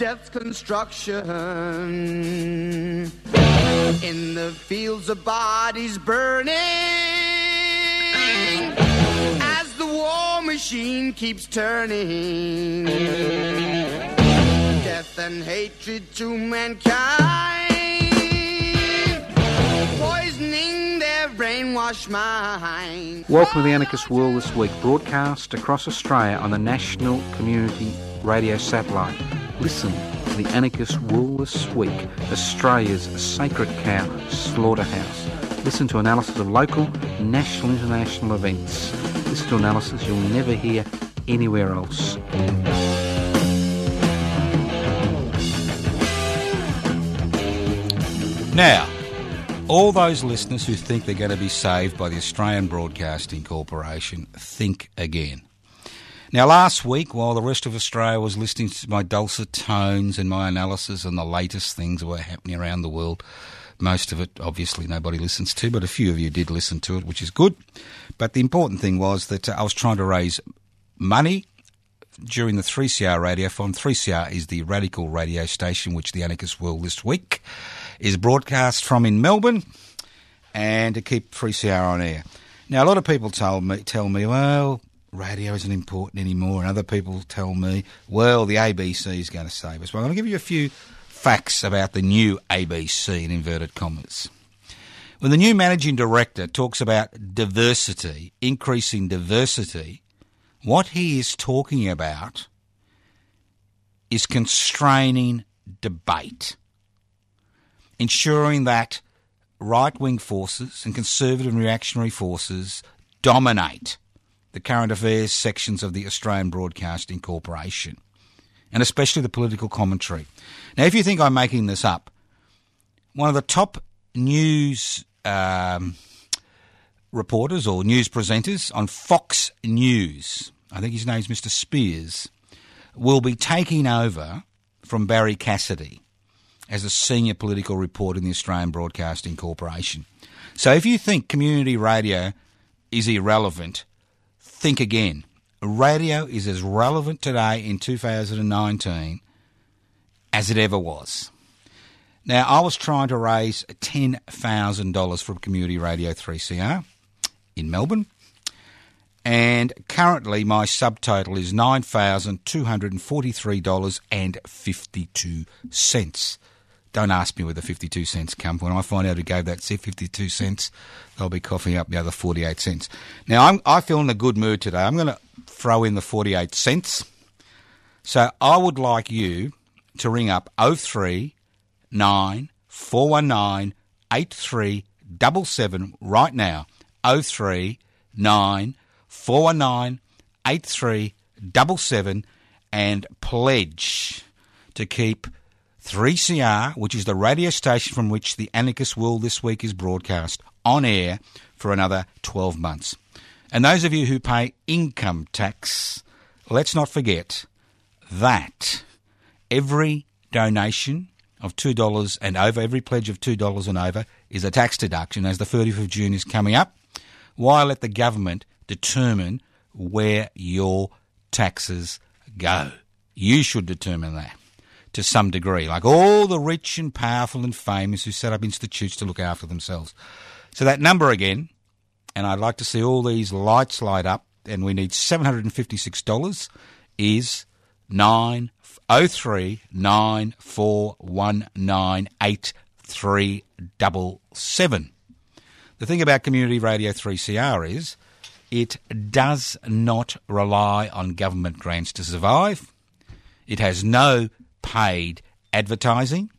Death's construction. In the fields of bodies burning. As the war machine keeps turning. Death and hatred to mankind. Poisoning their brainwashed mind. Welcome to the Anarchist World this week, broadcast across Australia on the National Community Radio Satellite. Listen to the Anarchist World this week, Australia's sacred cow slaughterhouse. Listen to analysis of local, national, international events. Listen to analysis you'll never hear anywhere else. Now, all those listeners who think they're going to be saved by the Australian Broadcasting Corporation, think again. Now, last week, while the rest of Australia was listening to my dulcet tones and my analysis and the latest things that were happening around the world, most of it, obviously, nobody listens to, but a few of you did listen to it, which is good. But the important thing was that uh, I was trying to raise money during the 3CR radiothon. 3CR is the radical radio station which the Anarchist World this week is broadcast from in Melbourne and to keep 3CR on air. Now, a lot of people told me, tell me, well, radio isn't important anymore, and other people tell me, well, the ABC is going to save us. Well, I'm going to give you a few facts about the new ABC in inverted commas. When the new managing director talks about diversity, increasing diversity, what he is talking about is constraining debate, ensuring that right wing forces and conservative and reactionary forces dominate the current affairs sections of the Australian Broadcasting Corporation, and especially the political commentary. Now, if you think I'm making this up, one of the top news um, reporters or news presenters on Fox News, I think his name's Mr. Speers, will be taking over from Barrie Cassidy as a senior political reporter in the Australian Broadcasting Corporation. So if you think community radio is irrelevant, think again. Radio is as relevant today in 2019 as it ever was. Now, I was trying to raise $10,000 for Community Radio 3CR in Melbourne, and currently my subtotal is $9,243.52. Don't ask me where the 52 cents come from. When I find out who gave that 52 cents, they'll be coughing up the other 48 cents. Now, I'm, I feel in a good mood today. I'm going to throw in the 48 cents. So I would like you to ring up 039 419 8377 right now. 039 419 8377 and pledge to keep 3CR, which is the radio station from which the Anarchist World this week is broadcast, on air for another 12 months. And those of you who pay income tax, let's not forget that every donation of $2 and over, every pledge of $2 and over, is a tax deduction as the 30th of June is coming up. Why let the government determine where your taxes go? You should determine that to some degree, like all the rich and powerful and famous who set up institutes to look after themselves. So that number again, and I'd like to see all these lights light up, and we need $756, is 903 The thing about Community Radio 3CR is it does not rely on government grants to survive. It has no paid advertising.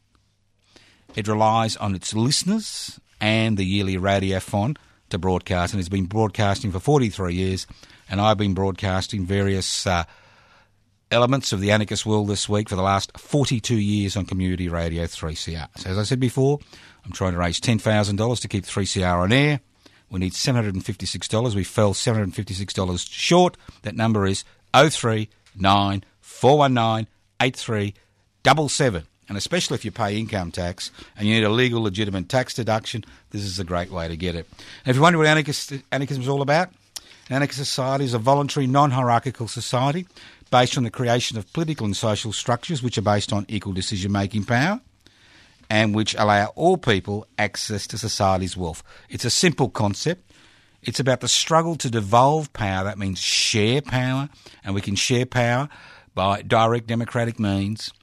It relies on its listeners and the yearly radiothon to broadcast, and it's been broadcasting for 43 years. And I've been broadcasting various uh, elements of the anarchist world this week for the last 42 years on Community Radio 3CR. So, as I said before, I'm trying to raise $10,000 to keep 3CR on air. We need $756. We fell $756 short. That number is 039 419 8377. And especially if you pay income tax and you need a legal, legitimate tax deduction, this is a great way to get it. And if you wonder what anarchist, anarchism is all about, an anarchist society is a voluntary, non hierarchical society based on the creation of political and social structures which are based on equal decision making power and which allow all people access to society's wealth. It's a simple concept. It's about the struggle to devolve power. That means share power, and we can share power by direct democratic means.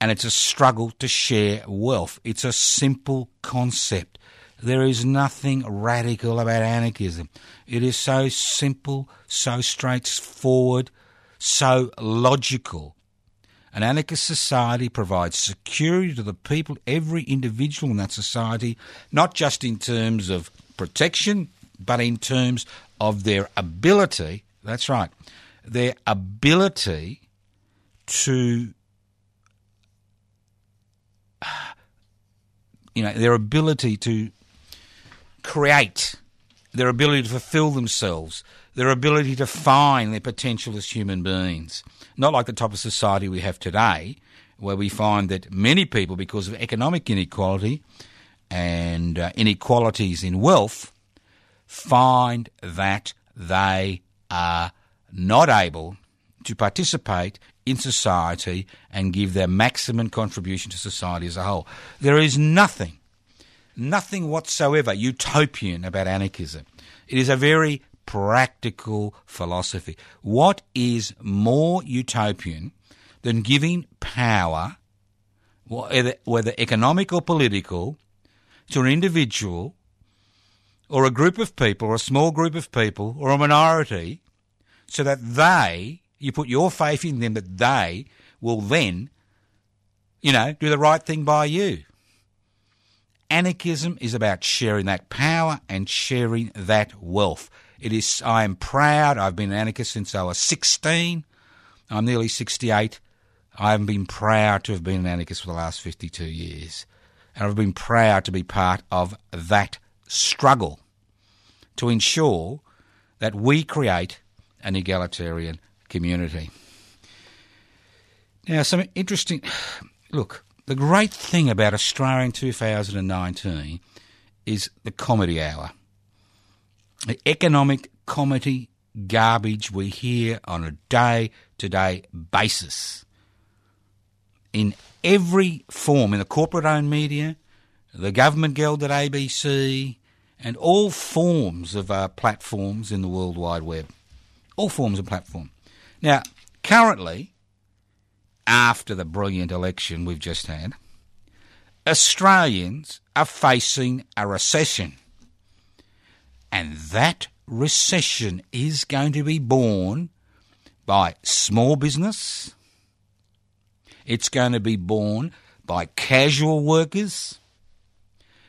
And it's a struggle to share wealth. It's a simple concept. There is nothing radical about anarchism. It is so simple, so straightforward, so logical. An anarchist society provides security to the people, every individual in that society, not just in terms of protection, but in terms of their ability. That's right, their ability to, you know, their ability to create, their ability to fulfill themselves, their ability to find their potential as human beings. Not like the type of society we have today, where we find that many people, because of economic inequality and uh, inequalities in wealth, find that they are not able to participate in society and give their maximum contribution to society as a whole. There is nothing, nothing whatsoever utopian about anarchism. It is a very practical philosophy. What is more utopian than giving power, whether, economic or political, to an individual or a group of people or a small group of people or a minority so that they, you put your faith in them that they will then, you know, do the right thing by you. Anarchism is about sharing that power and sharing that wealth. It is. I am proud. I've been an anarchist since I was 16. I'm nearly 68. I've been proud to have been an anarchist for the last 52 years. And I've been proud to be part of that struggle to ensure that we create an egalitarian community. Now, some interesting. Look, the great thing about Australia in 2019 is the comedy hour the economic comedy garbage we hear on a day to day basis. In every form, in the corporate owned media, the government gelded ABC, and all forms of uh, platforms in the World Wide Web. All forms of platform. Now, currently, after the brilliant election we've just had, Australians are facing a recession. And that recession is going to be borne by small business. It's going to be borne by casual workers.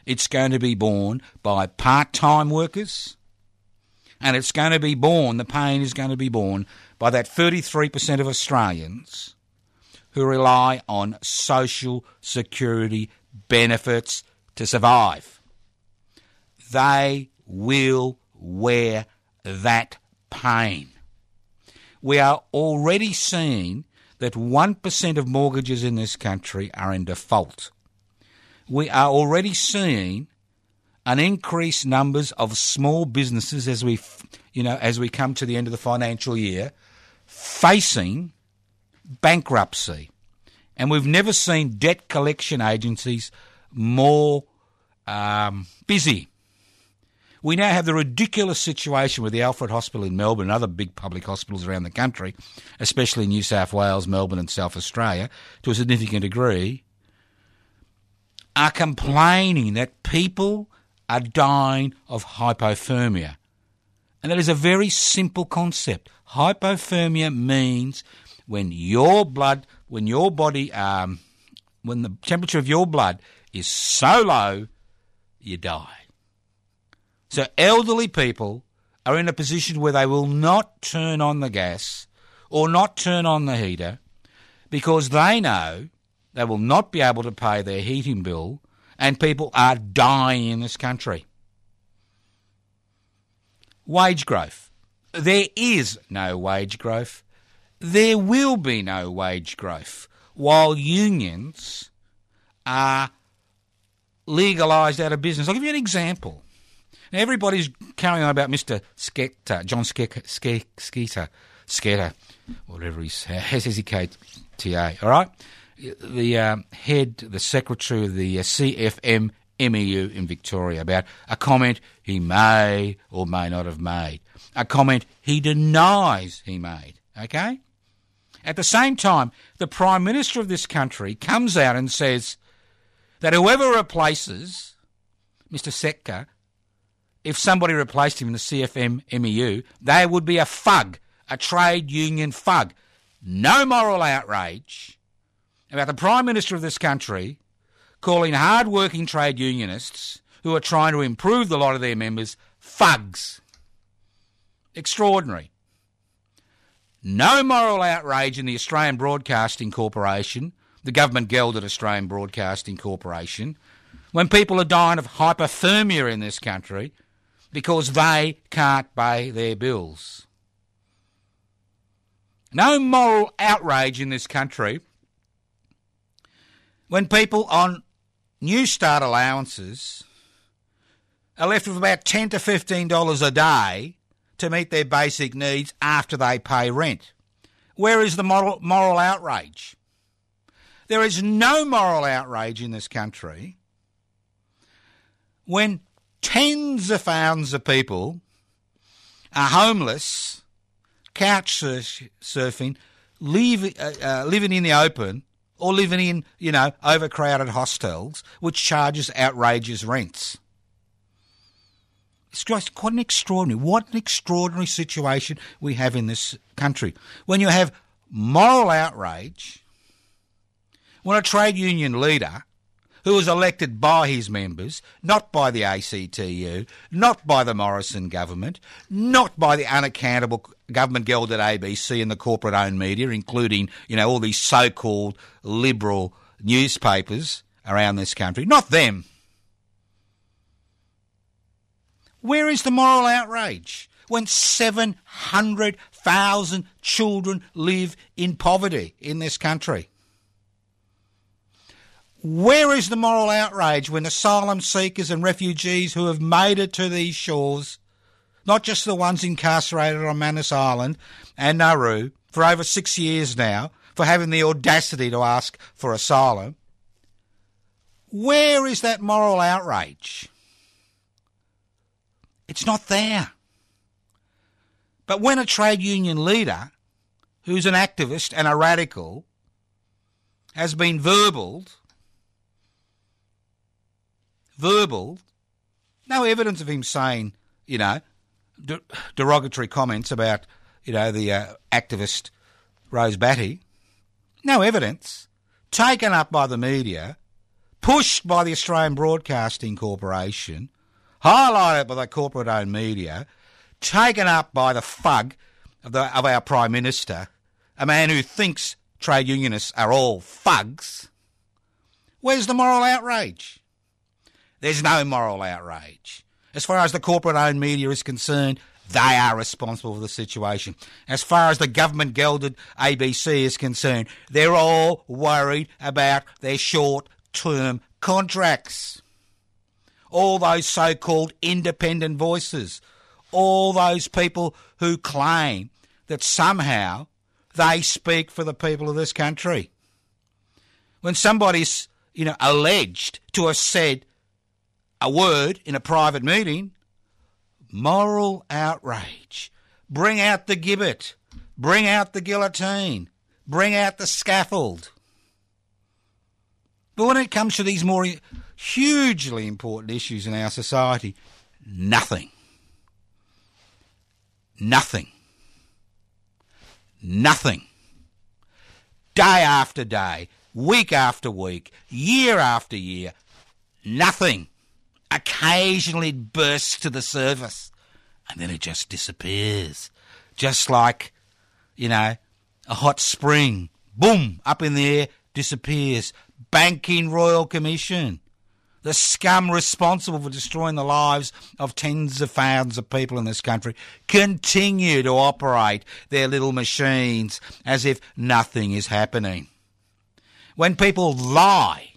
It's going to be borne by part time workers. And it's going to be borne, the pain is going to be borne by that 33% of Australians who rely on social security benefits to survive. They will wear that pain. We are already seeing that 1% of mortgages in this country are in default. We are already seeing an increased numbers of small businesses as we you know as we come to the end of the financial year facing bankruptcy and we've never seen debt collection agencies more um, busy we now have the ridiculous situation with the Alfred Hospital in Melbourne and other big public hospitals around the country, especially New South Wales, Melbourne, and South Australia, to a significant degree, are complaining that people are dying of hypothermia. And that is a very simple concept. Hypothermia means when your blood, when your body, um, when the temperature of your blood is so low, you die. So elderly people are in a position where they will not turn on the gas or not turn on the heater because they know they will not be able to pay their heating bill and people are dying in this country. Wage growth. There is no wage growth. There will be no wage growth while unions are legalised out of business. I'll give you an example. Now, everybody's carrying on about Mr. Skeeter, John Skeeter, Skeeter, Skeeter, whatever he's, S-E-C-K-T-A, all right? The um, head, the secretary of the uh, CFM MEU in Victoria about a comment he may or may not have made, a comment he denies he made, okay? At the same time, the Prime Minister of this country comes out and says that whoever replaces Mr. Setka, if somebody replaced him in the CFM MEU, they would be a fug, a trade union fug. No moral outrage about the Prime Minister of this country calling hard-working trade unionists who are trying to improve the lot of their members fugs. Extraordinary. No moral outrage in the Australian Broadcasting Corporation, the government gelded Australian Broadcasting Corporation, when people are dying of hypothermia in this country because they can't pay their bills. No moral outrage in this country when people on Newstart allowances are left with about ten to fifteen dollars a day to meet their basic needs after they pay rent. Where is the moral, moral outrage? There is no moral outrage in this country when tens of thousands of people are homeless, couch surfing, uh, uh, living in the open, or living in, you know, overcrowded hostels, which charges outrageous rents. It's just quite an extraordinary, what an extraordinary situation we have in this country. When you have moral outrage, when a trade union leader who was elected by his members, not by the ACTU, not by the Morrison government, not by the unaccountable government gelded ABC and the corporate owned media, including, you know, all these so called liberal newspapers around this country, not them. Where is the moral outrage when 700,000 children live in poverty in this country? Where is the moral outrage when asylum seekers and refugees who have made it to these shores, not just the ones incarcerated on Manus Island and Nauru for over six years now, for having the audacity to ask for asylum, where is that moral outrage? It's not there. But when a trade union leader, who's an activist and a radical, has been verbaled, verbal, no evidence of him saying, you know, de- derogatory comments about, you know, the uh, activist Rosie Batty. No evidence. Taken up by the media, pushed by the Australian Broadcasting Corporation, highlighted by the corporate owned media, taken up by the fug of, the, of our Prime Minister, a man who thinks trade unionists are all fugs. Where's the moral outrage? There's no moral outrage. As far as the corporate owned media is concerned, they are responsible for the situation. As far as the government gelded ABC is concerned, they're all worried about their short term contracts all those so called independent voices, all those people who claim that somehow they speak for the people of this country. When somebody's, you know, alleged to have said a word in a private meeting, moral outrage. Bring out the gibbet. Bring out the guillotine. Bring out the scaffold. But when it comes to these more hugely important issues in our society, nothing. Nothing. Nothing. Day after day, week after week, year after year, nothing. Occasionally it bursts to the surface and then it just disappears. Just like, you know, A hot spring, boom, up in the air, disappears. Banking Royal Commission. The scum responsible for destroying the lives of tens of thousands of people in this country continue to operate their little machines as if nothing is happening. When people lie,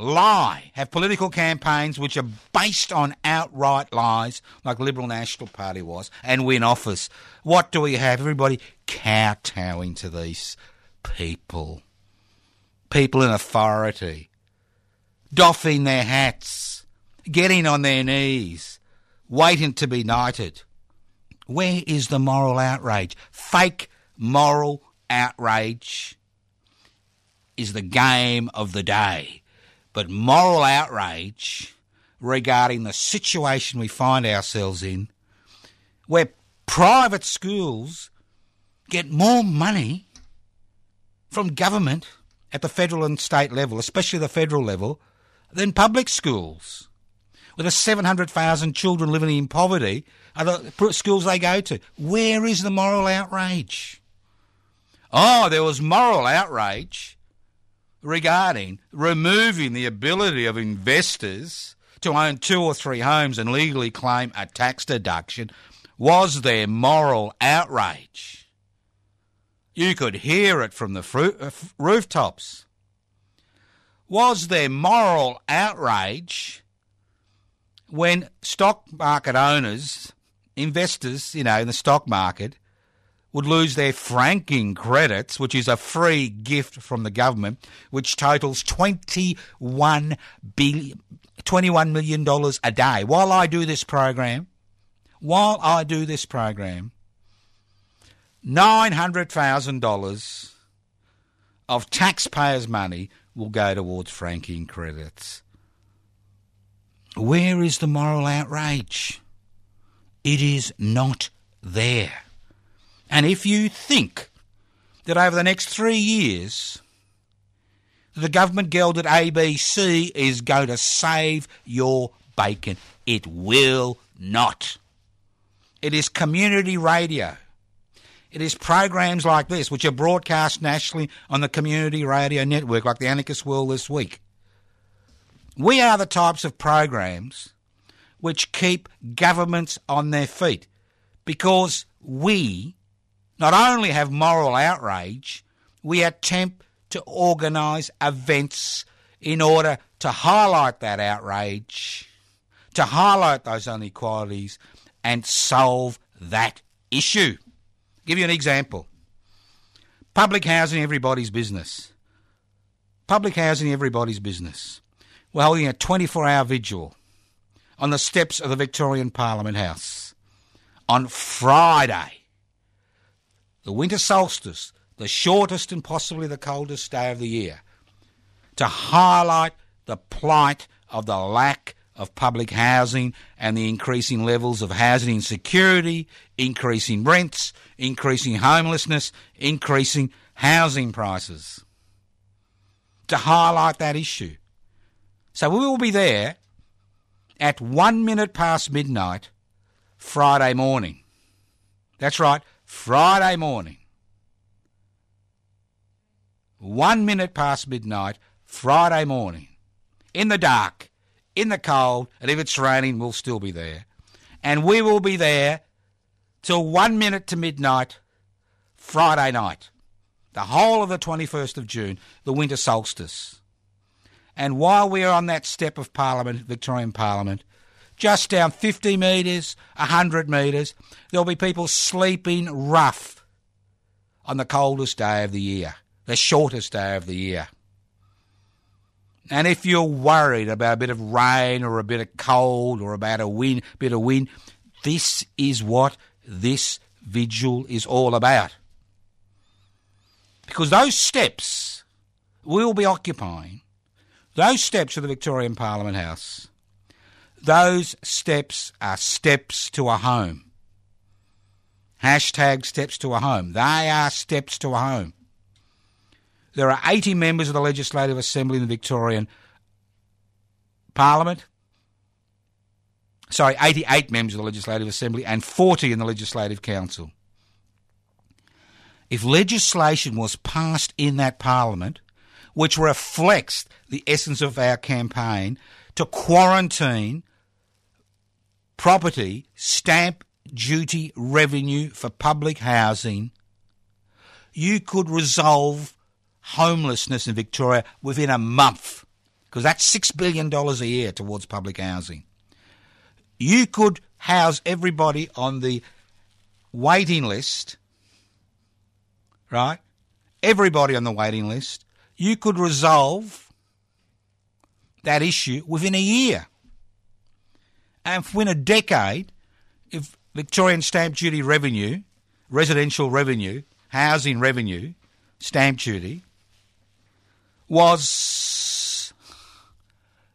lie, have political campaigns which are based on outright lies, like Liberal National Party was, and win office, what do we have? Everybody kowtowing to these people. People in authority doffing their hats, getting on their knees, waiting to be knighted. Where is the moral outrage? Fake moral outrage is the game of the day. But moral outrage regarding the situation we find ourselves in, where private schools get more money from government at the federal and state level, especially the federal level, than public schools. With the 700,000 children living in poverty, are the schools they go to. Where is the moral outrage? Oh, there was moral outrage regarding removing the ability of investors to own two or three homes and legally claim a tax deduction. Was there moral outrage? You could hear it from the fru- uh, rooftops. Was there moral outrage when stock market owners, investors, you know, in the stock market, would lose their franking credits, which is a free gift from the government, which totals $21 billion, $21 million a day. While I do this program, while I do this program, $900,000 of taxpayers' money will go towards franking credits. Where is the moral outrage? It is not there. And if you think that over the next three years, the government gelded ABC is going to save your bacon, it will not. It is community radio. It is programs like this, which are broadcast nationally on the community radio network, like the Anarchist World this week. We are the types of programs which keep governments on their feet because we not only have moral outrage, we attempt to organise events in order to highlight that outrage, to highlight those inequalities, and solve that issue. Give you an example. Public housing, everybody's business. Public housing, everybody's business. We're holding a 24 hour vigil on the steps of the Victorian Parliament House on Friday, the winter solstice, the shortest and possibly the coldest day of the year, to highlight the plight of the lack of public housing and the increasing levels of housing insecurity, increasing rents, increasing homelessness, increasing housing prices. To highlight that issue. So we will be there at one minute past midnight Friday morning. That's right, Friday morning. One minute past midnight Friday morning. In the dark in the cold, and if it's raining, we'll still be there. And we will be there till one minute to midnight, Friday night, the whole of the 21st of June, the winter solstice. And while we are on that step of Parliament, Victorian Parliament, just down 50 metres, 100 metres, there'll be people sleeping rough on the coldest day of the year, the shortest day of the year. And if you're worried about a bit of rain or a bit of cold or about a wind, bit of wind, this is what this vigil is all about. Because those steps we'll be occupying, those steps of the Victorian Parliament House, those steps are steps to a home. Hashtag steps to a home. They are steps to a home. There are 80 members of the Legislative Assembly in the Victorian Parliament. Sorry, 88 members of the Legislative Assembly and 40 in the Legislative Council. if legislation was passed in that parliament, which reflects the essence of our campaign to quarantine property stamp duty revenue for public housing, you could resolve homelessness in Victoria within a month because that's $6 billion a year towards public housing. You could house everybody on the waiting list, right? Everybody on the waiting list. You could resolve that issue within a year. And within a decade, if Victorian stamp duty revenue, residential revenue, housing revenue, stamp duty, was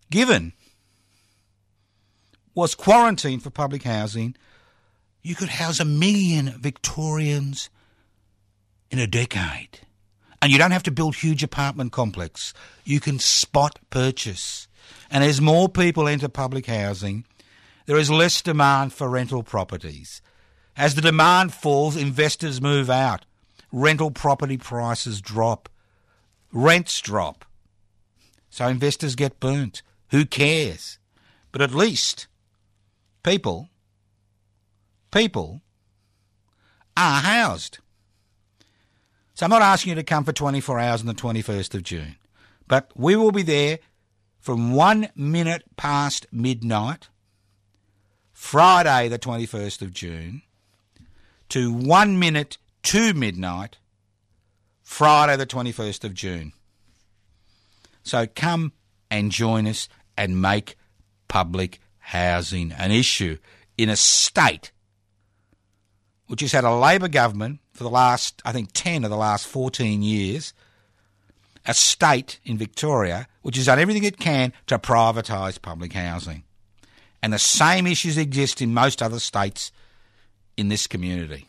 given, was quarantined for public housing, you could house a million Victorians in a decade. And you don't have to build huge apartment complex. You can spot purchase. And as more people enter public housing, there is less demand for rental properties. As the demand falls, investors move out. Rental property prices drop. Rents drop. So investors get burnt. Who cares? But at least people, people are housed. So I'm not asking you to come for 24 hours on the 21st of June, but we will be there from one minute past midnight, Friday the 21st of June, to one minute to midnight, Friday the 21st of June. So come and join us and make public housing an issue in a state which has had a Labor government for the last, I think, 10 of the last 14 years, a state in Victoria which has done everything it can to privatise public housing. And the same issues exist in most other states in this community.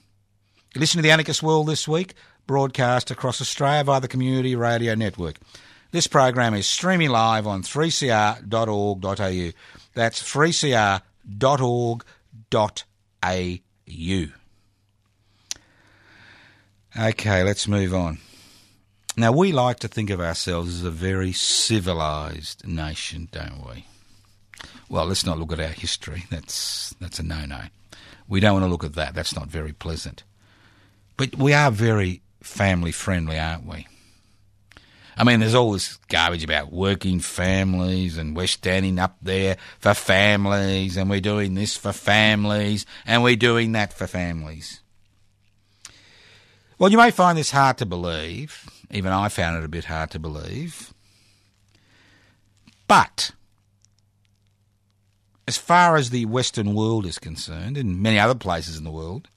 Listen to the Anarchist World this week, broadcast across Australia via the Community Radio Network. This program is streaming live on 3cr.org.au. That's 3cr.org.au. Okay, let's move on. Now, we like to think of ourselves as a very civilised nation, don't we? Well, let's not look at our history. That's, that's a no no. We don't want to look at that. That's not very pleasant. But we are very family friendly, aren't we? I mean, there's all this garbage about working families, and we're standing up there for families, and we're doing this for families, and we're doing that for families. Well, you may find this hard to believe. Even I found it a bit hard to believe. But as far as the Western world is concerned, and many other places in the world,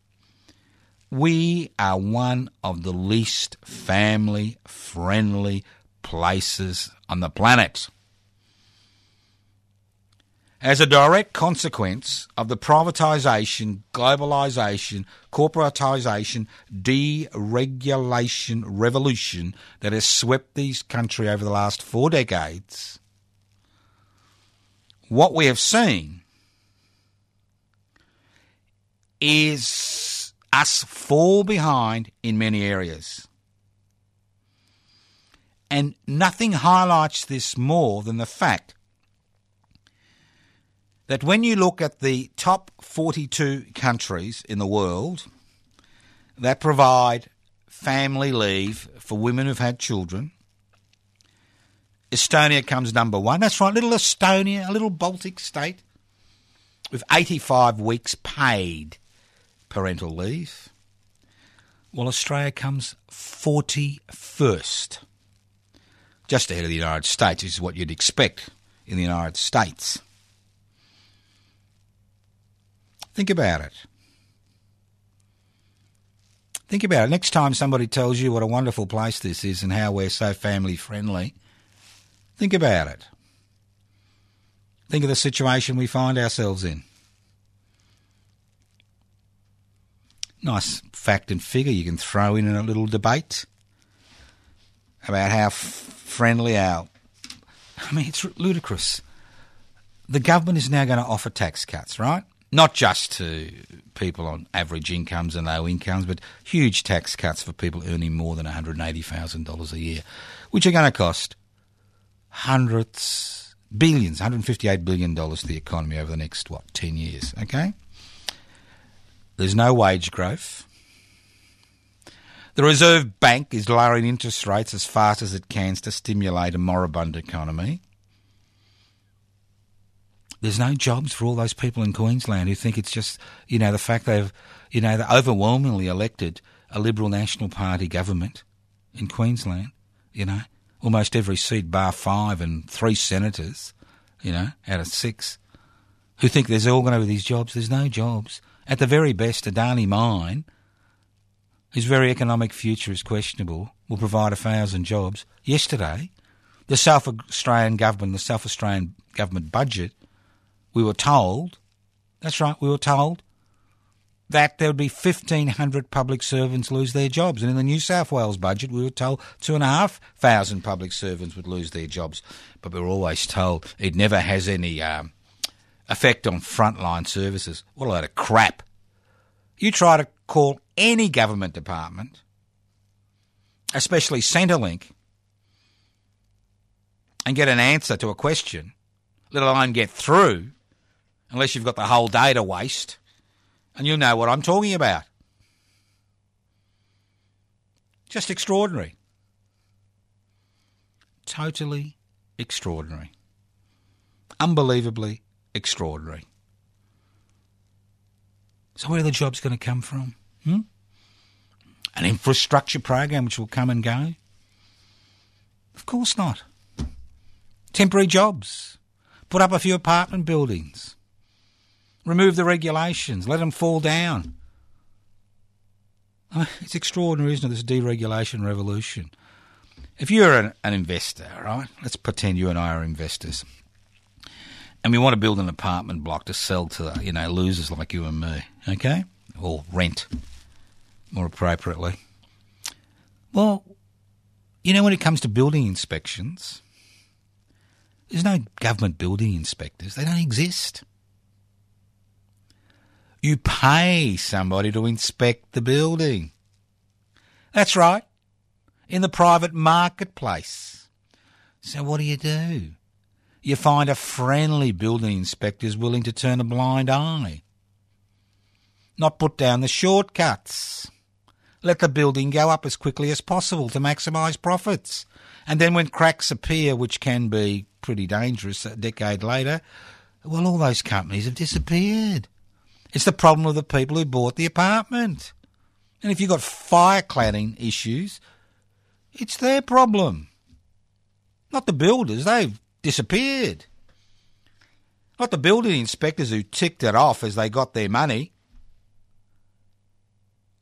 we are one of the least family friendly places on the planet. As a direct consequence of the privatisation, globalisation, corporatisation, deregulation revolution that has swept this country over the last four decades, what we have seen is us fall behind in many areas. And nothing highlights this more than the fact that when you look at the top 42 countries in the world that provide family leave for women who've had children, Estonia comes number one. That's right, little Estonia, a little Baltic state with 85 weeks paid parental leave. Well, Australia comes 41st, just ahead of the United States, which is what you'd expect in the United States. Think about it. Think about it. Next time somebody tells you what a wonderful place this is and how we're so family friendly, think about it. Think of the situation we find ourselves in. Nice fact and figure you can throw in in a little debate about how f- friendly our. I mean, it's ludicrous. The government is now going to offer tax cuts, right? not just to people on average incomes and low incomes, but huge tax cuts for people earning more than $180,000 a year, which are going to cost hundreds, billions, $158 billion to the economy over the next, what, 10 years, okay? There's no wage growth. The Reserve Bank is lowering interest rates as fast as it can to stimulate a moribund economy. There's no jobs for all those people in Queensland who think it's just, you know, the fact they've, you know, they overwhelmingly elected a Liberal National Party government in Queensland, you know, almost every seat bar five and three senators, you know, out of six, who think there's all going to be these jobs. There's no jobs. At the very best, a Adani Mine, whose very economic future is questionable, will provide a thousand jobs. Yesterday, the South Australian government, the South Australian government budget we were told, that's right, we were told, that there would be 1,500 public servants lose their jobs. And in the New South Wales budget, we were told 2,500 public servants would lose their jobs. But we were always told it never has any um, effect on frontline services. What a load of crap. You try to call any government department, especially Centrelink, and get an answer to a question, let alone get through, unless you've got the whole day to waste, and you'll know what I'm talking about. Just extraordinary. Totally extraordinary. Unbelievably extraordinary. So, where are the jobs going to come from? Hmm? An infrastructure program which will come and go? Of course not. Temporary jobs. Put up a few apartment buildings. Remove the regulations. Let them fall down. It's extraordinary, isn't it, this deregulation revolution? If you're an, an investor, right? Let's pretend you and I are investors. And we want to build an apartment block to sell to, you know, losers like you and me, okay? Or rent, more appropriately. Well, you know, when it comes to building inspections, there's no government building inspectors. They don't exist. You pay somebody to inspect the building. That's right. In the private marketplace. So what do you do? You find a friendly building inspector who's willing to turn a blind eye. Not put down the shortcuts. Let the building go up as quickly as possible to maximise profits. And then when cracks appear, which can be pretty dangerous a decade later, well, all those companies have disappeared. It's the problem of the people who bought the apartment. And if you've got fire cladding issues, it's their problem. Not the builders, they've disappeared. Not the building inspectors who ticked it off as they got their money.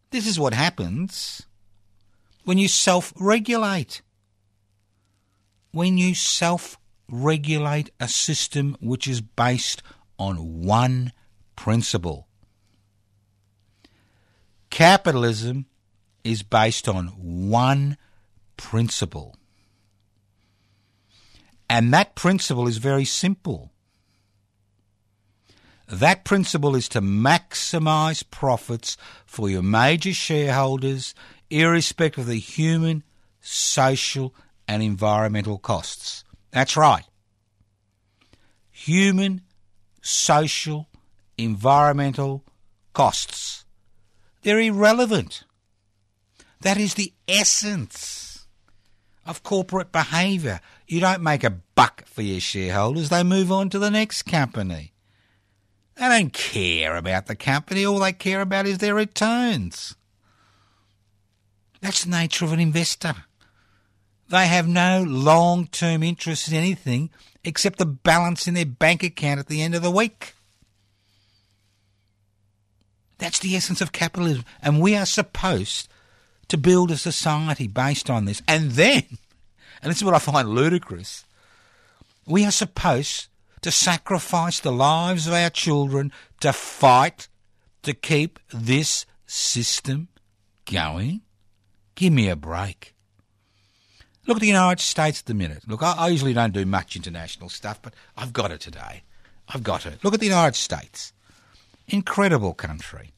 This is what happens when you self regulate. When you self regulate a system which is based on one principle. Capitalism is based on one principle. And that principle is very simple. That principle is to maximise profits for your major shareholders, irrespective of the human, social, and environmental costs. That's right. Human, social, environmental costs. They're irrelevant. That is the essence of corporate behaviour. You don't make a buck for your shareholders, they move on to the next company. They don't care about the company, all they care about is their returns. That's the nature of an investor. They have no long term interest in anything except the balance in their bank account at the end of the week. That's the essence of capitalism. And we are supposed to build a society based on this. And then, and this is what I find ludicrous, we are supposed to sacrifice the lives of our children to fight to keep this system going? Give me a break. Look at the United States at the minute. Look, I, usually don't do much international stuff, but I've got it today. I've got it. Look at the United States. Incredible country.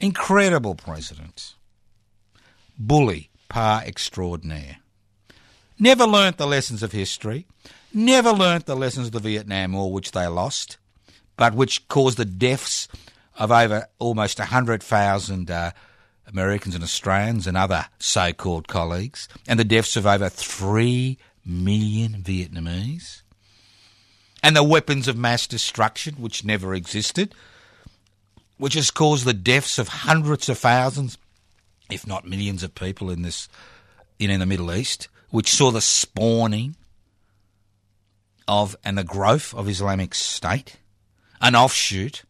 Incredible president. Bully par extraordinaire. Never learnt the lessons of history. Never learnt the lessons of the Vietnam War, which they lost, but which caused the deaths of over almost 100,000 uh, Americans and Australians and other so called colleagues, and the deaths of over 3 million Vietnamese, and the weapons of mass destruction, which never existed, which has caused the deaths of hundreds of thousands, if not millions of people in this in, in the Middle East, which saw the spawning of and the growth of Islamic State, an offshoot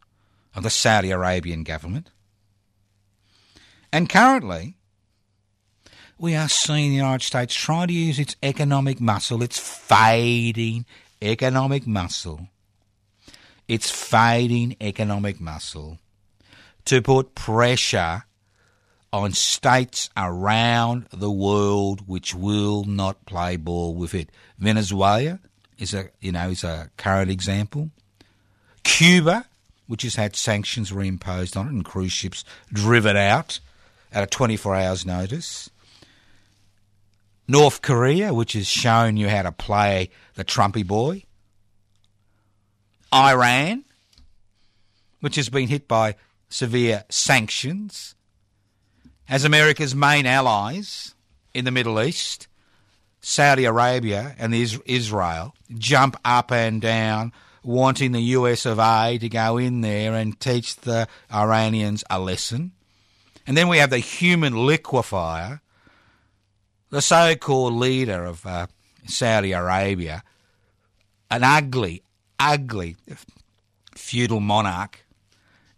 of the Saudi Arabian government. And currently, we are seeing the United States try to use its economic muscle, its fading economic muscle, its fading economic muscle, to put pressure on states around the world which will not play ball with it. Venezuela is a you know is a current example. Cuba, which has had sanctions reimposed on it and cruise ships driven out at a 24 hours notice. North Korea, which has shown you how to play the Trumpy boy. Iran, which has been hit by severe sanctions. As America's main allies in the Middle East, Saudi Arabia and Israel jump up and down, wanting the US of A to go in there and teach the Iranians a lesson. And then we have the human liquefier, the so called leader of uh, Saudi Arabia, an ugly, ugly feudal monarch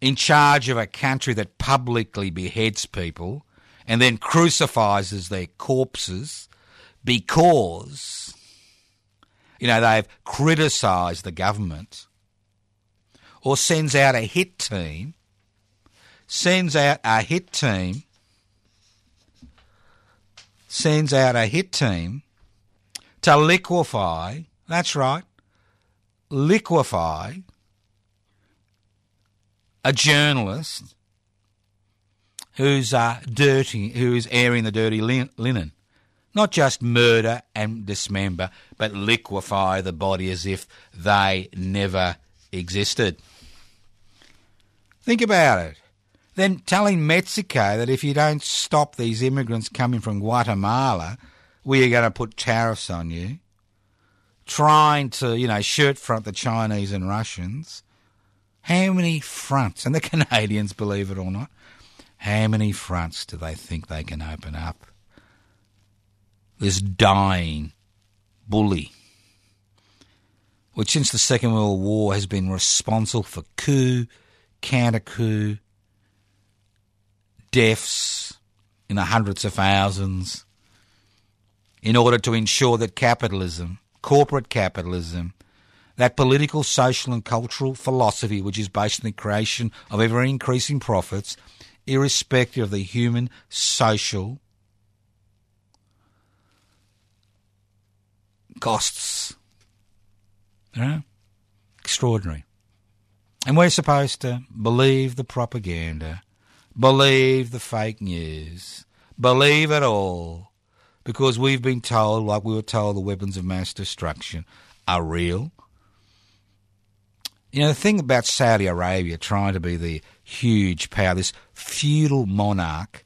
in charge of a country that publicly beheads people and then crucifies their corpses because, you know, they've criticised the government or sends out a hit team, sends out a hit team, sends out a hit team to liquefy, that's right, liquefy a journalist who's uh, dirty, who is airing the dirty linen. Not just murder and dismember, but liquefy the body as if they never existed. Think about it. Then telling Mexico that if you don't stop these immigrants coming from Guatemala, we are going to put tariffs on you. Trying to, you know, shirt front the Chinese and Russians how many fronts, and the Canadians believe it or not, how many fronts do they think they can open up? This dying bully, which since the Second World War has been responsible for coup, counter coup, deaths in the hundreds of thousands, in order to ensure that capitalism, corporate capitalism, that political, social, and cultural philosophy which is based on the creation of ever increasing profits, irrespective of the human, social costs. Extraordinary. And we're supposed to believe the propaganda, believe the fake news, believe it all, because we've been told, like we were told, the weapons of mass destruction are real you know, the thing about Saudi Arabia trying to be the huge power, this feudal monarch,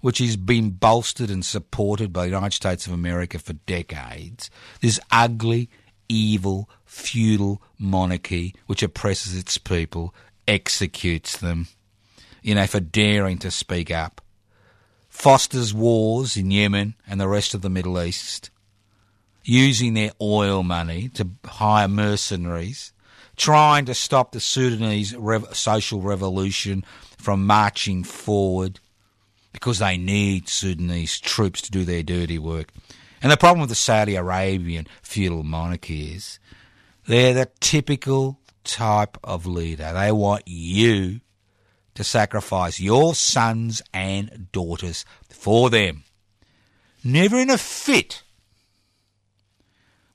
which has been bolstered and supported by the United States of America for decades, this ugly, evil, feudal monarchy which oppresses its people, executes them, you know, for daring to speak up, fosters wars in Yemen and the rest of the Middle East, using their oil money to hire mercenaries trying to stop the Sudanese rev- social revolution from marching forward because they need Sudanese troops to do their dirty work. And the problem with the Saudi Arabian feudal monarchy is they're the typical type of leader. They want you to sacrifice your sons and daughters for them. Never in a fit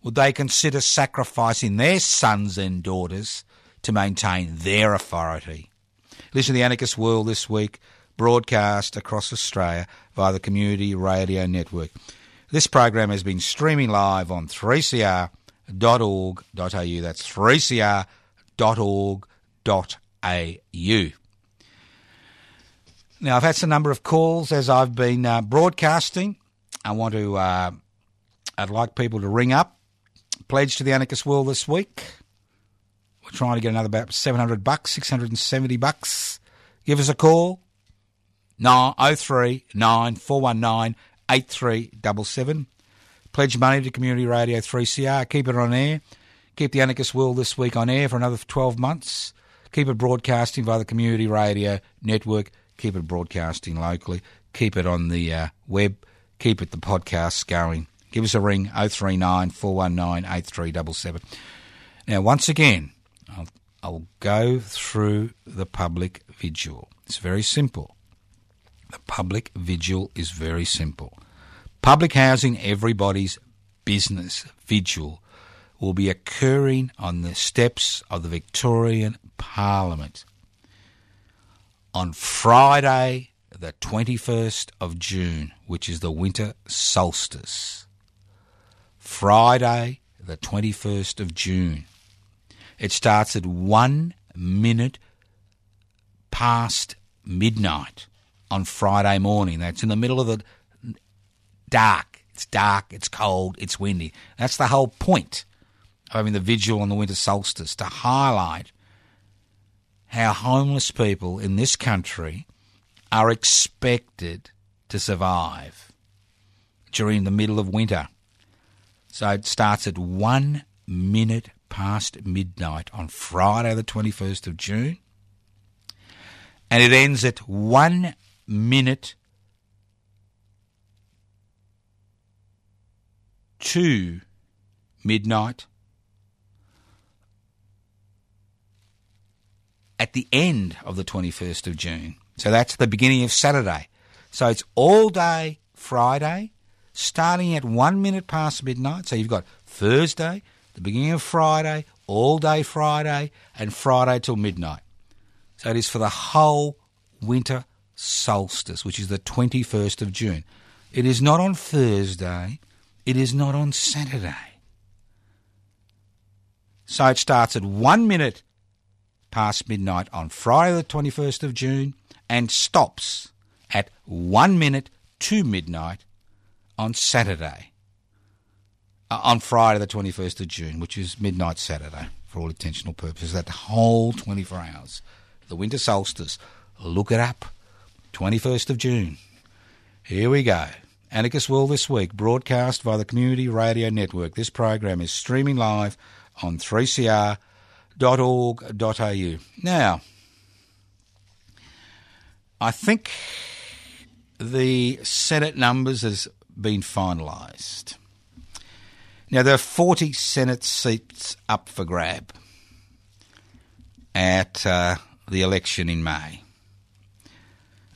would they consider sacrificing their sons and daughters to maintain their authority? Listen to the Anarchist World this week, broadcast across Australia via the Community Radio Network. This program has been streaming live on 3cr.org.au. That's 3cr.org.au. Now, I've had a number of calls as I've been uh, broadcasting. I want to, uh, I'd like people to ring up, pledge to the Anarchist World this week. We're trying to get another about 700 bucks, 670 bucks. Give us a call. No, 03 9419 8377. Pledge money to Community Radio 3CR. Keep it on air. Keep the Anarchist World this week on air for another 12 months. Keep it broadcasting via the Community Radio Network. Keep it broadcasting locally. Keep it on the uh, web. Keep it the podcasts going. Give us a ring 039 419 8377. Now, once again, I'll, I'll go through the public vigil. It's very simple. The public vigil is very simple. Public housing, everybody's business vigil will be occurring on the steps of the Victorian Parliament on Friday, the 21st of June, which is the winter solstice. Friday, the 21st of June. It starts at one minute past midnight on Friday morning. That's in the middle of the dark. It's dark, it's cold, it's windy. That's the whole point of having the vigil on the winter solstice to highlight how homeless people in this country are expected to survive during the middle of winter. So it starts at one minute past midnight on Friday, the 21st of June, and it ends at one minute to midnight at the end of the 21st of June. So that's the beginning of Saturday. So it's all day Friday, starting at one minute past midnight. So you've got Thursday, the beginning of Friday, all day Friday, and Friday till midnight. So it is for the whole winter solstice, which is the 21st of June. It is not on Thursday, it is not on Saturday. So it starts at one minute past midnight on Friday, the 21st of June, and stops at one minute to midnight on Saturday, uh, on Friday, the 21st of June, which is midnight Saturday for all intentional purposes. That whole 24 hours. The winter solstice. Look it up. 21st of June. Here we go. Anarchist World This Week, broadcast via the Community Radio Network. This program is streaming live on 3cr.org.au. Now, I think the Senate numbers has been finalised. Now, there are 40 Senate seats up for grab at uh, the election in May.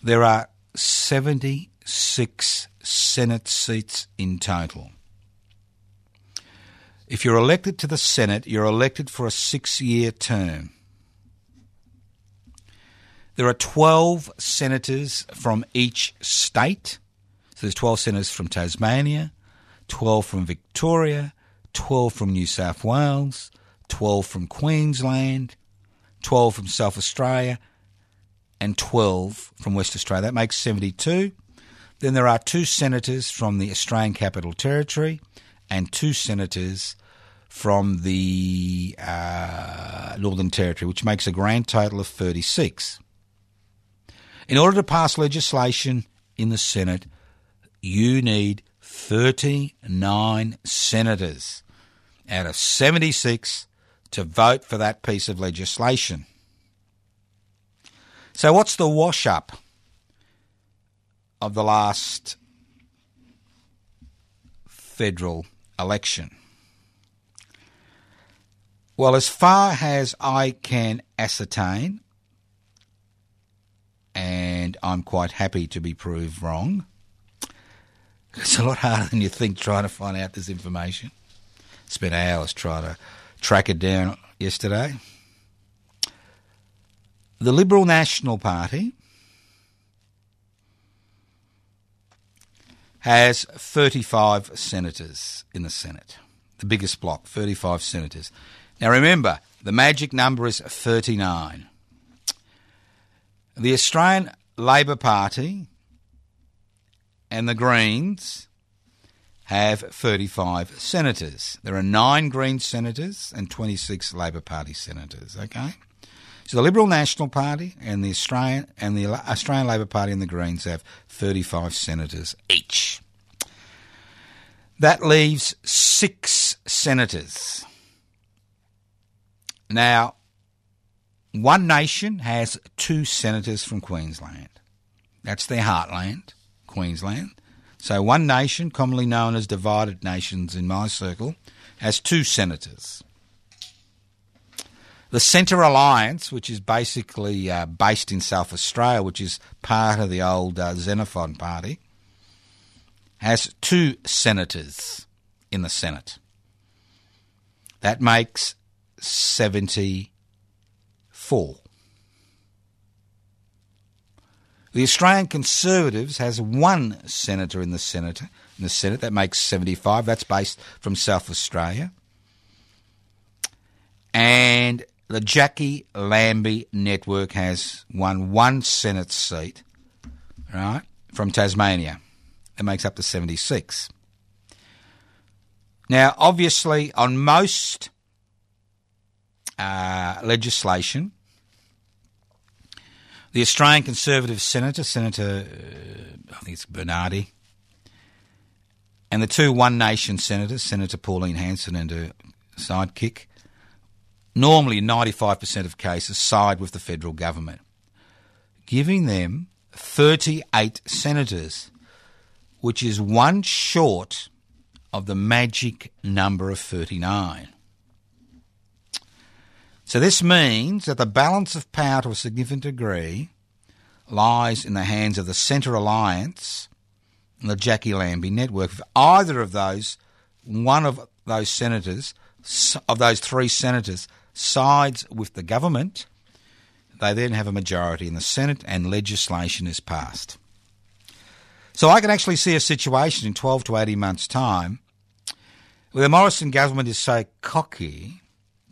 There are 76 Senate seats in total. If you're elected to the Senate, you're elected for a six year term. There are 12 senators from each state. There's 12 senators from Tasmania, 12 from Victoria, 12 from New South Wales, 12 from Queensland, 12 from South Australia, and 12 from West Australia. That makes 72. Then there are two senators from the Australian Capital Territory and two senators from the uh, Northern Territory, which makes a grand total of 36. In order to pass legislation in the Senate, you need 39 senators out of 76 to vote for that piece of legislation. So, what's the wash up of the last federal election? Well, as far as I can ascertain, and I'm quite happy to be proved wrong, it's a lot harder than you think trying to find out this information. Spent hours trying to track it down yesterday The Liberal National Party has 35 senators in the Senate, the biggest bloc, 35 senators. Now remember, the magic number is 39. The Australian Labor Party and the Greens have 35 senators. There are nine Green senators and 26 Labor Party senators. Okay, so the Liberal National Party and the Australian and the Australian Labor Party and the Greens have 35 senators each. That leaves six senators. Now, One Nation has two senators from Queensland. That's their heartland, Queensland. So One Nation, commonly known as Divided Nations in my circle, has two senators. The Centre Alliance, which is basically uh, based in South Australia, which is part of the old uh, Xenophon Party, has two senators in the Senate. That makes 74. The Australian Conservatives has one senator in the Senate. In the Senate, that makes 75. That's based from South Australia. And the Jacqui Lambie Network has won one Senate seat, right, from Tasmania. That makes up to 76. Now, obviously, on most uh, legislation, the Australian Conservative Senator, Senator, uh, I think it's Bernardi, and the two One Nation senators, Senator Pauline Hanson and her sidekick, normally in 95% of cases side with the federal government, giving them 38 senators, which is one short of the magic number of 39. So this means that the balance of power to a significant degree lies in the hands of the Centre Alliance and the Jacqui Lambie Network. If either of those, one of those senators, of those three senators, sides with the government, they then have a majority in the Senate and legislation is passed. So I can actually see a situation in 12 to 18 months' time where the Morrison government is so cocky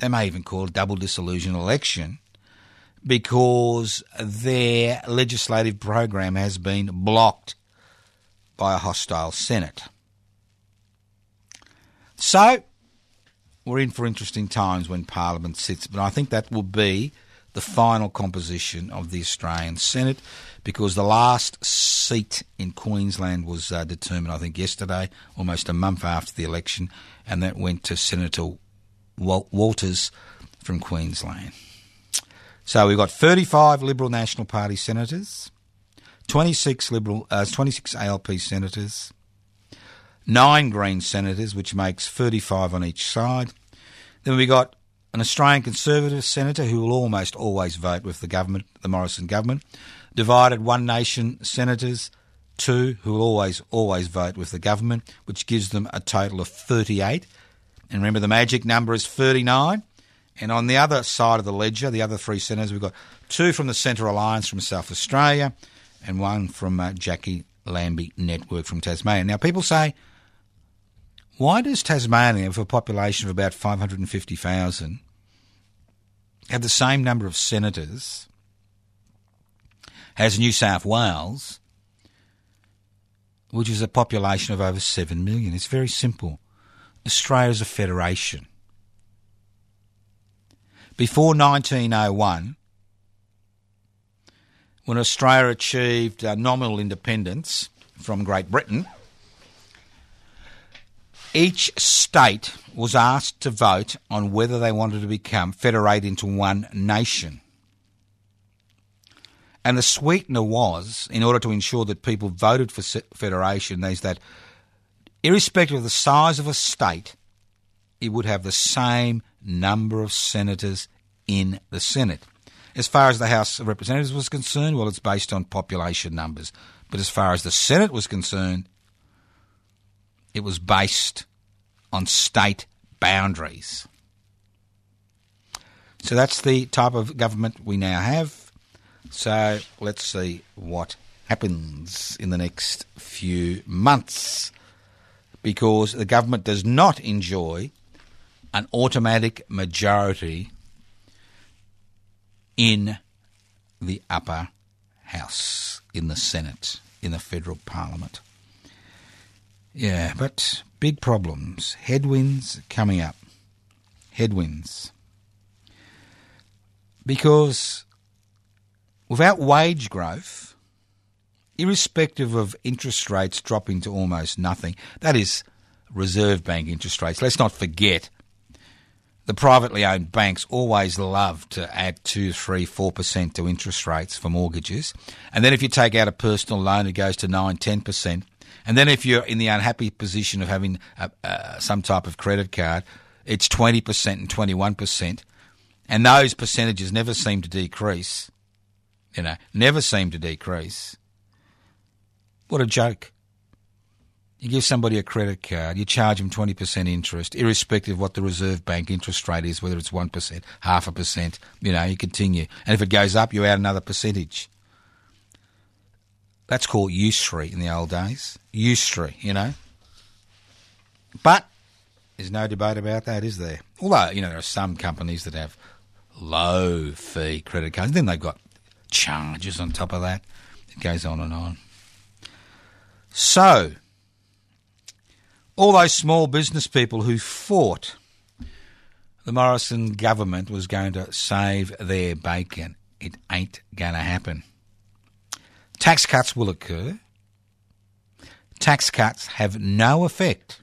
they may even call it double dissolution election because their legislative program has been blocked by a hostile Senate. So, we're in for interesting times when Parliament sits, but I think that will be the final composition of the Australian Senate because the last seat in Queensland was uh, determined, I think, yesterday, almost a month after the election, and that went to Senator Walters from Queensland. So we've got 35 Liberal National Party senators, 26 Liberal, uh, 26 ALP senators, nine Green senators, which makes 35 on each side. Then we've got an Australian Conservative senator who will almost always vote with the government, the Morrison government. Divided One Nation senators, two who will always always vote with the government, which gives them a total of 38. And remember, the magic number is 39. And on the other side of the ledger, the other three senators, we've got two from the Centre Alliance from South Australia and one from uh, Jacqui Lambie Network from Tasmania. Now, people say, why does Tasmania, with a population of about 550,000, have the same number of senators as New South Wales, which is a population of over 7 million? It's very simple. Australia is a federation. Before 1901, when Australia achieved uh, nominal independence from Great Britain, each state was asked to vote on whether they wanted to become federated into one nation. And the sweetener was, in order to ensure that people voted for federation, is that irrespective of the size of a state, it would have the same number of senators in the Senate. As far as the House of Representatives was concerned, well, it's based on population numbers. But as far as the Senate was concerned, it was based on state boundaries. So that's the type of government we now have. So let's see what happens in the next few months because the government does not enjoy an automatic majority in the upper house, in the Senate, in the federal parliament. Yeah, but big problems. Headwinds coming up. Headwinds. Because without wage growth, irrespective of interest rates dropping to almost nothing, that is Reserve Bank interest rates. Let's not forget the privately owned banks always love to add 2, 3, 4% to interest rates for mortgages. And then if you take out a personal loan, it goes to 9, 10%. And then if you're in the unhappy position of having a, uh, some type of credit card, it's 20% and 21%. And those percentages never seem to decrease. You know, never seem to decrease. What a joke. You give somebody a credit card, you charge them 20% interest, irrespective of what the Reserve Bank interest rate is, whether it's 1%, half a percent, you know, you continue. And if it goes up, you add another percentage. That's called usury in the old days. Usury, you know. But there's no debate about that, is there? Although, you know, there are some companies that have low fee credit cards. Then they've got charges on top of that. It goes on and on. So, all those small business people who fought the Morrison government was going to save their bacon, it ain't going to happen. Tax cuts will occur. Tax cuts have no effect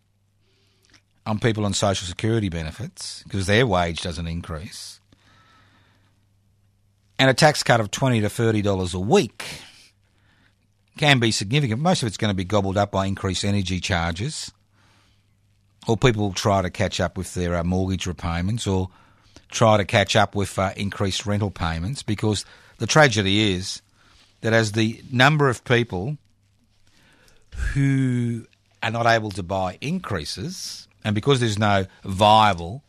on people on social security benefits because their wage doesn't increase. And a tax cut of twenty to thirty dollars a week can be significant. Most of it's going to be gobbled up by increased energy charges, or people will try to catch up with their uh, mortgage repayments, or try to catch up with uh, increased rental payments. Because the tragedy is that as the number of people who are not able to buy increases, and because there's no viable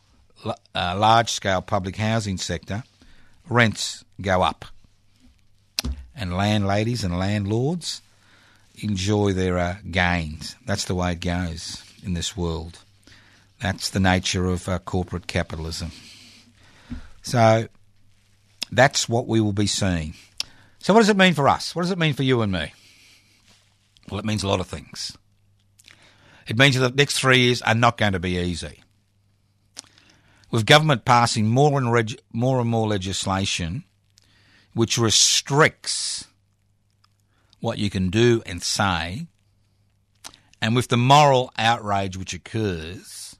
uh, large scale public housing sector, rents go up. And landladies and landlords enjoy their uh, gains. That's the way it goes in this world. That's the nature of uh, corporate capitalism. So that's what we will be seeing. So, what does it mean for us? What does it mean for you and me? Well, it means a lot of things. It means that the next three years are not going to be easy. With government passing more and, reg- more, and more legislation which restricts what you can do and say, and with the moral outrage which occurs,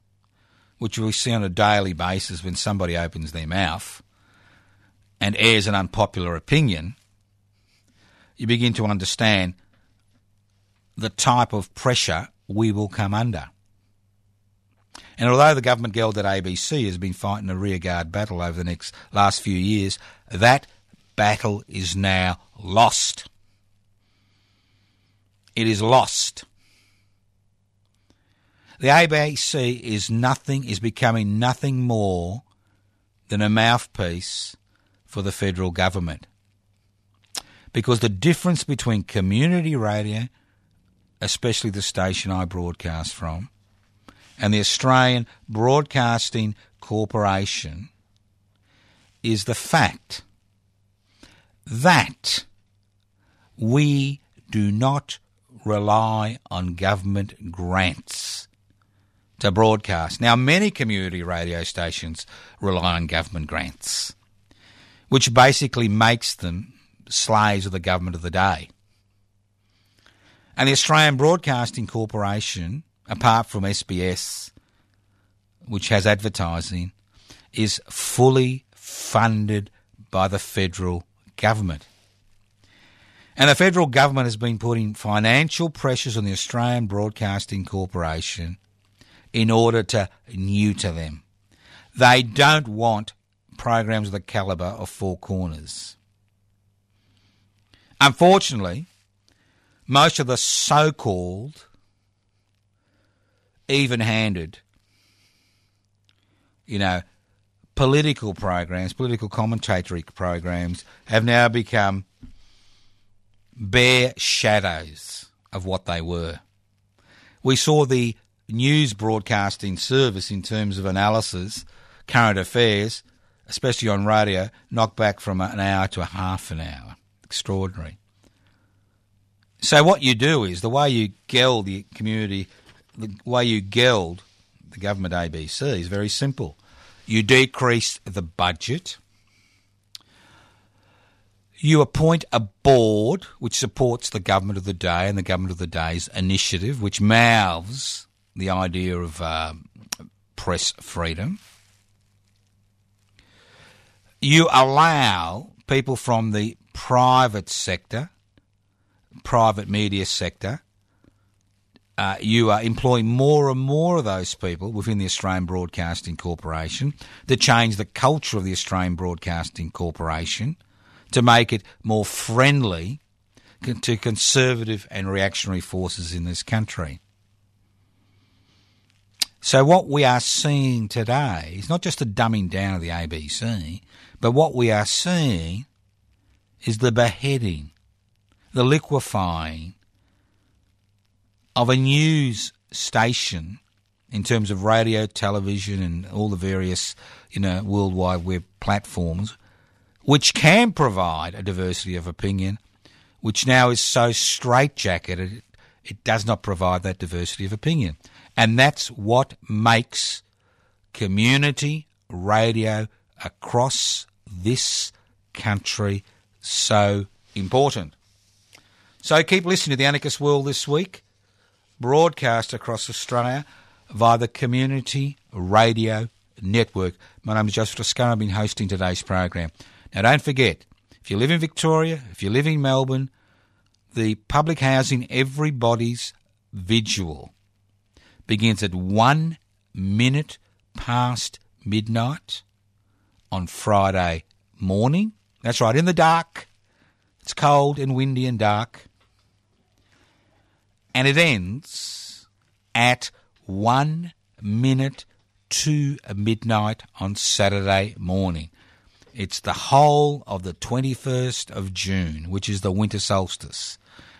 which we see on a daily basis when somebody opens their mouth and airs an unpopular opinion, you begin to understand the type of pressure we will come under. And although the government gelded ABC has been fighting a rearguard battle over the next last few years, that battle is now lost. It is lost. The ABC is nothing, is becoming nothing more than a mouthpiece for the federal government. Because the difference between community radio, especially the station I broadcast from, and the Australian Broadcasting Corporation is the fact that we do not rely on government grants to broadcast. Now, many community radio stations rely on government grants, which basically makes them slaves of the government of the day. And the Australian Broadcasting Corporation, apart from SBS, which has advertising, is fully funded by the federal government. And the federal government has been putting financial pressures on the Australian Broadcasting Corporation in order to neuter them. They don't want programs of the calibre of Four Corners. Unfortunately, most of the so called even handed, you know, political programs, political commentatory programs, have now become bare shadows of what they were. We saw the news broadcasting service in terms of analysis, current affairs, especially on radio, knocked back from an hour to a half an hour. Extraordinary. So what you do is the way you geld the community, the way you geld the government ABC is very simple. You decrease the budget. You appoint a board which supports the government of the day and the government of the day's initiative, which mouths the idea of uh, press freedom. You allow people from the private sector private media sector. Uh, you are employing more and more of those people within the Australian Broadcasting Corporation to change the culture of the Australian Broadcasting Corporation to make it more friendly to conservative and reactionary forces in this country. So, what we are seeing today is not just a dumbing down of the ABC, but what we are seeing is the beheading the liquefying of a news station in terms of radio, television, and all the various, you know, worldwide web platforms, which can provide a diversity of opinion, which now is so straitjacketed, it does not provide that diversity of opinion. And that's what makes community radio across this country so important. So keep listening to the Anarchist World this week, broadcast across Australia via the Community Radio Network. My name is Joseph Toscano. I've been hosting today's program. Now, don't forget, if you live in Victoria, if you live in Melbourne, the public housing Everybody's Vigil begins at one minute past midnight on Friday morning. That's right, in the dark. It's cold and windy and dark and it ends at one minute to midnight on Saturday morning. It's the whole of the 21st of June, which is the winter solstice.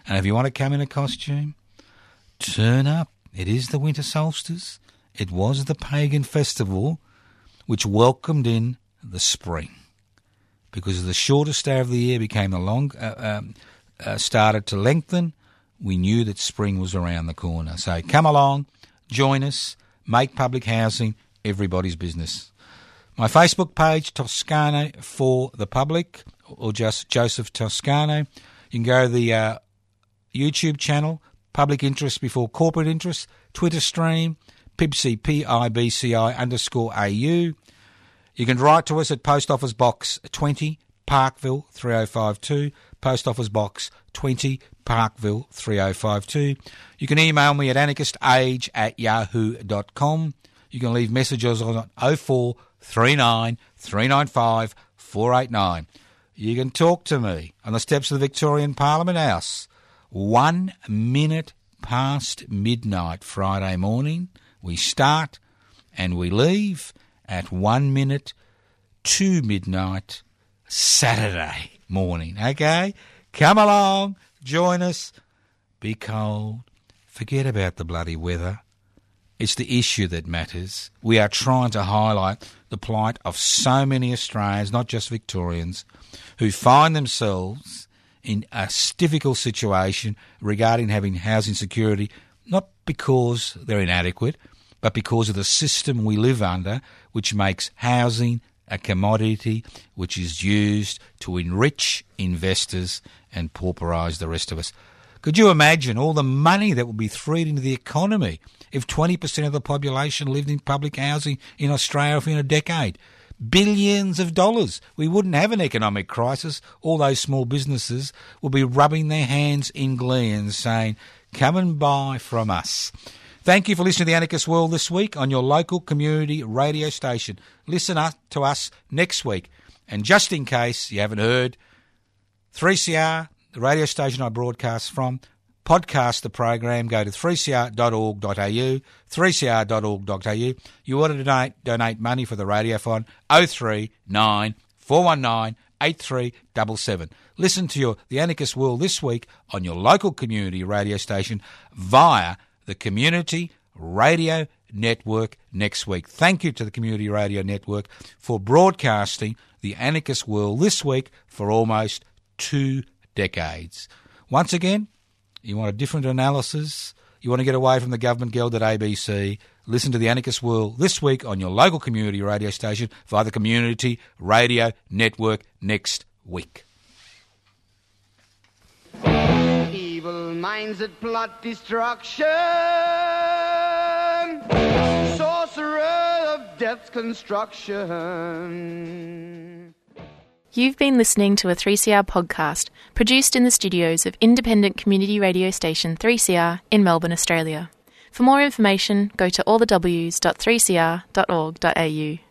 And if you want to come in a costume, turn up. It is the winter solstice. It was the pagan festival which welcomed in the spring. Because the shortest day of the year became the long, uh, um, uh, started to lengthen, we knew that spring was around the corner. So come along, join us, make public housing everybody's business. My Facebook page, Toscano for the public, or just Joseph Toscano. You can go to the uh, YouTube channel, Public Interest Before Corporate Interest, Twitter stream, PIBCI, P-I-B-C-I underscore A-U. You can write to us at Post Office Box 20, Parkville 3052, Post Office Box 20, Parkville 3052. You can email me at anarchistage at yahoo.com. You can leave messages on 0439 395 489. You can talk to me on the steps of the Victorian Parliament House. One minute past midnight Friday morning, we start and we leave at one minute to midnight Saturday morning. Okay? Come along. Join us. Be cold. Forget about the bloody weather. It's the issue that matters. We are trying to highlight the plight of so many Australians, not just Victorians, who find themselves in a difficult situation regarding having housing security, not because they're inadequate, but because of the system we live under, which makes housing a commodity which is used to enrich investors and pauperise the rest of us. Could you imagine all the money that would be freed into the economy if 20% of the population lived in public housing in Australia within a decade? Billions of dollars. We wouldn't have an economic crisis. All those small businesses would be rubbing their hands in glee and saying, Come and buy from us. Thank you for listening to the Anarchist World this week on your local community radio station. Listen to us next week. And just in case you haven't heard, 3CR, the radio station I broadcast from, podcast the program, go to 3cr.org.au, 3cr.org.au. You want to donate, donate money for the Radiothon, 039 419 8377. Listen to your The Anarchist World this week on your local community radio station via the Community Radio Network next week. Thank you to the Community Radio Network for broadcasting The Anarchist World this week for almost two decades. Once again, you want a different analysis, you want to get away from the government guild at ABC, listen to The Anarchist World this week on your local community radio station via the Community Radio Network next week. Evil minds that plot destruction. Sorcerer of death's construction. You've been listening to a 3CR podcast produced in the studios of independent community radio station 3CR in Melbourne, Australia. For more information, go to allthews.3cr.org.au.